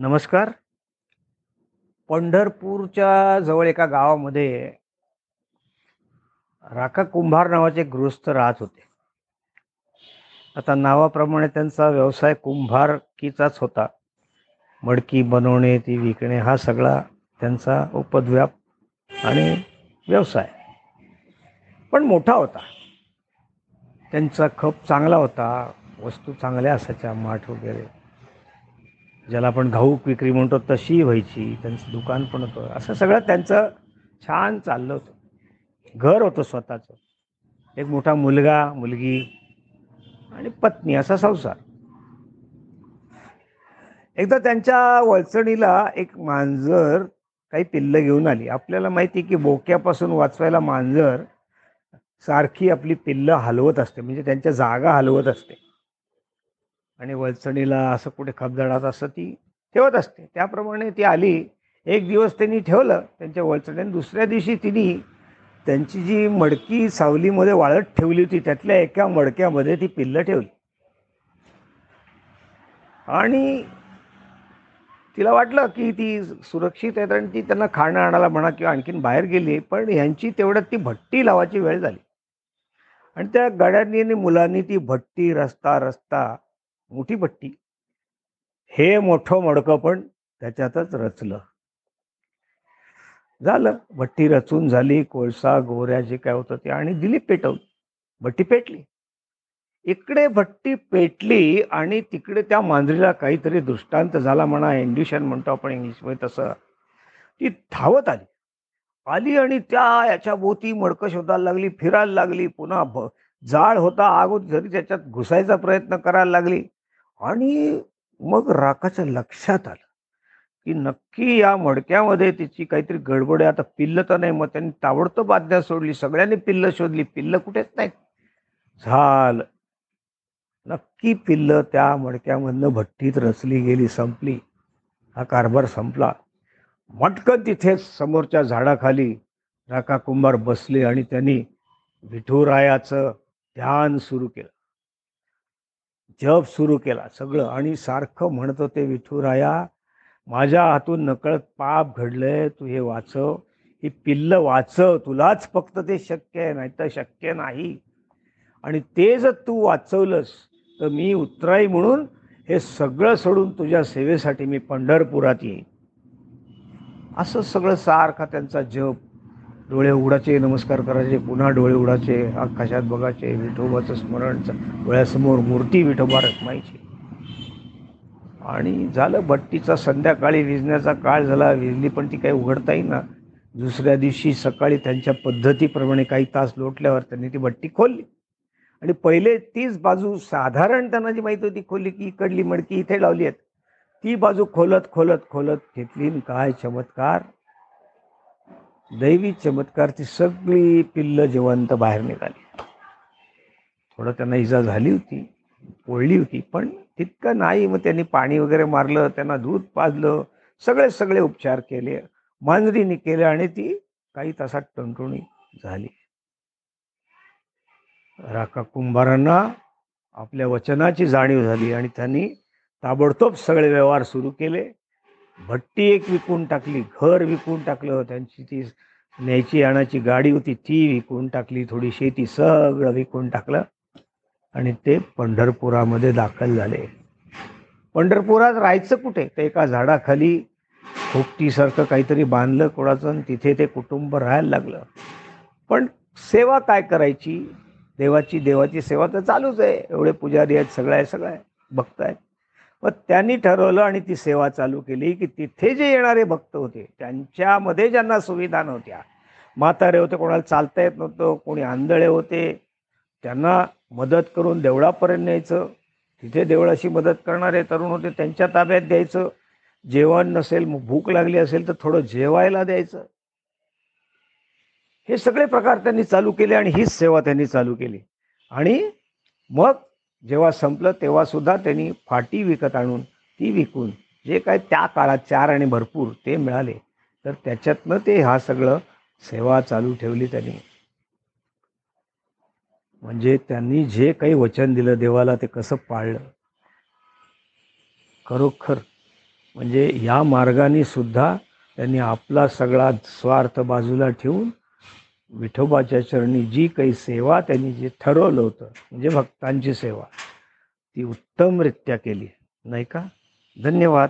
नमस्कार. पंढरपूरच्या जवळ एका गावामध्ये राका कुंभार नावाचे गृहस्थ राहत होते. आता नावाप्रमाणे त्यांचा व्यवसाय कुंभारकीचाच होता. मडकी बनवणे ती विकणे हा सगळा त्यांचा उपद्व्याप आणि व्यवसाय. पण मोठा होता. त्यांचा खप चांगला होता वस्तू चांगल्या असायच्या माठ वगैरे. ज्याला आपण घाऊक विक्री म्हणतो तशी व्हायची. त्यांचं दुकान पण होतं. असं सगळं त्यांचं छान चाललं होतं. घर होतं स्वतःचं. एक मोठा मुलगा मुलगी आणि पत्नी असा संसार. एकदा त्यांच्या वळचणीला एक मांजर काही पिल्लं घेऊन आली. आपल्याला माहिती की बोक्यापासून वाचवायला मांजर सारखी आपली पिल्लं हलवत असते. म्हणजे त्यांच्या जागा हलवत असते. आणि वलचणीला असं कुठे खपदडात असं ती ठेवत असते. त्याप्रमाणे ती आली एक दिवस त्यांनी ठेवलं त्यांच्या वळचणीने दुसऱ्या दिवशी तिने त्यांची जी मडकी सावलीमध्ये वाळत ठेवली होती त्यातल्या एका मडक्यामध्ये ती पिल्लं ठेवली. आणि तिला वाटलं की ती सुरक्षित आहेत आणि ती त्यांना खाणं आणायला म्हणा किंवा आणखीन बाहेर गेली पण ह्यांची तेवढ्यात ती भट्टी लावायची वेळ झाली. आणि त्या गड्यांनी आणि मुलांनी ती भट्टी रस्ता रस्ता मोठी भट्टी हे मोठं मडकं पण त्याच्यातच रचलं. झालं. भट्टी रचून झाली. कोळसा गोऱ्या जे काय होतं ते आणि दिली पेटवून भट्टी पेटली. इकडे भट्टी पेटली आणि तिकडे त्या मांजरीला काहीतरी दृष्टांत झाला म्हणा इंडिशन म्हणतो आपण इंग्लिशमध्ये तसं. ती धावत आली. आली आणि त्या याच्या भोवती मडकं शोधायला लागली फिरायला लागली. पुन्हा जाळ होता. आग होती त्याच्यात घुसायचा प्रयत्न करायला लागली. आणि मग राकाच्या लक्षात आलं की नक्की या मडक्यामध्ये तिची काहीतरी गडबड आहे. आता पिल्लं तर नाही मग त्यांनी ताबडतोब बादल्या सोडली सगळ्यांनी पिल्लं शोधली. पिल्लं कुठेच नाहीत. झालं. नक्की पिल्लं त्या मडक्यामधनं भट्टीत रचली गेली संपली. हा कारभार संपला. मटकन तिथेच समोरच्या झाडाखाली राका कुंभार बसले आणि त्यांनी विठुरायाचं ध्यान सुरू केलं. जप सुरू केला सगळं. आणि सारखं म्हणत होते विठुराया माझ्या हातून नकळत पाप घडलंय तू हे वाचव. ही पिल्ल वाचव. तुलाच फक्त ते शक्य आहे नाही तर शक्य नाही. आणि ते जर तू वाचवलंस तर मी उतराई म्हणून हे सगळं सोडून तुझ्या सेवेसाठी मी पंढरपुरात येईन. असं सगळं सारखा त्यांचा जप डोळे उघडाचे नमस्कार करायचे पुन्हा डोळे उघडाचे आकाशात बघायचे विठोबाचं स्मरण डोळ्यासमोर मूर्ती विठोबा रखमायची आणि झालं भट्टीचा संध्याकाळी विजण्याचा काळ झाला विजली पण ती काही उघडता येईना दुसऱ्या दिवशी सकाळी त्यांच्या पद्धतीप्रमाणे काही तास लोटल्यावर त्यांनी ती भट्टी खोलली. आणि पहिले तीच बाजू साधारण त्यांना जी माहिती होती खोलली की इकडली मडकी इथे लावली आहेत. ती बाजू खोलत खोलत खोलत घेतली काय चमत्कार. दैवी चमत्कार ती सगळी पिल्ल जिवंत बाहेर निघाली. थोडं त्यांना इजा झाली होती पोळली होती पण तितकं नाही. मग त्यांनी पाणी वगैरे मारलं त्यांना दूध पाजलं सगळे सगळे उपचार केले मांजरीने केले आणि ती काही तासात टणटुणी झाली. राका कुंभारांना आपल्या वचनाची जाणीव झाली आणि त्यांनी ताबडतोब सगळे व्यवहार सुरू केले. भट्टी एक विकून टाकली घर विकून टाकलं त्यांची ती न्यायची आणायची गाडी होती ती विकून टाकली थोडी शेती सगळं विकून टाकलं आणि ते पंढरपुरामध्ये दाखल झाले. पंढरपुरात राहायचं कुठे? ते एका झाडाखाली खोपटीसारखं काहीतरी बांधलं कोणाचं आणि तिथे ते कुटुंब राहायला लागलं. पण सेवा काय करायची? देवाची देवाची सेवा तर चालूच आहे. एवढे पुजारी आहेत सगळं आहे सगळं आहे भक्त आहेत. मग त्यांनी ठरवलं आणि ती सेवा चालू केली की तिथे जे येणारे भक्त होते त्यांच्यामध्ये ज्यांना सुविधा नव्हत्या म्हातारे होते कोणाला चालता येत नव्हतं कोणी आंधळे होते त्यांना मदत करून देवळापर्यंत न्यायचं. तिथे देवळाशी मदत करणारे तरुण होते त्यांच्या ताब्यात द्यायचं. जेवण नसेल मग भूक लागली असेल तर थोडं जेवायला द्यायचं. हे सगळे प्रकार त्यांनी चालू केले आणि हीच सेवा त्यांनी चालू केली. आणि मग जेव्हा संपलं तेव्हा सुद्धा त्यांनी फाटी विकत आणून ती विकून जे काय त्या काळात चार आणि भरपूर ते मिळाले तर त्याच्यातनं ते हा सगळं सेवा चालू ठेवली त्यांनी. म्हणजे त्यांनी जे काही वचन दिलं देवाला ते कसं पाळलं? खरोखर. म्हणजे या मार्गाने सुद्धा त्यांनी आपला सगळा स्वार्थ बाजूला ठेवून विठोबाच्या चरणी जी काही सेवा त्यांनी जे ठरवलं होतं म्हणजे भक्तांची सेवा ती उत्तमरित्या केली. नाही का? धन्यवाद.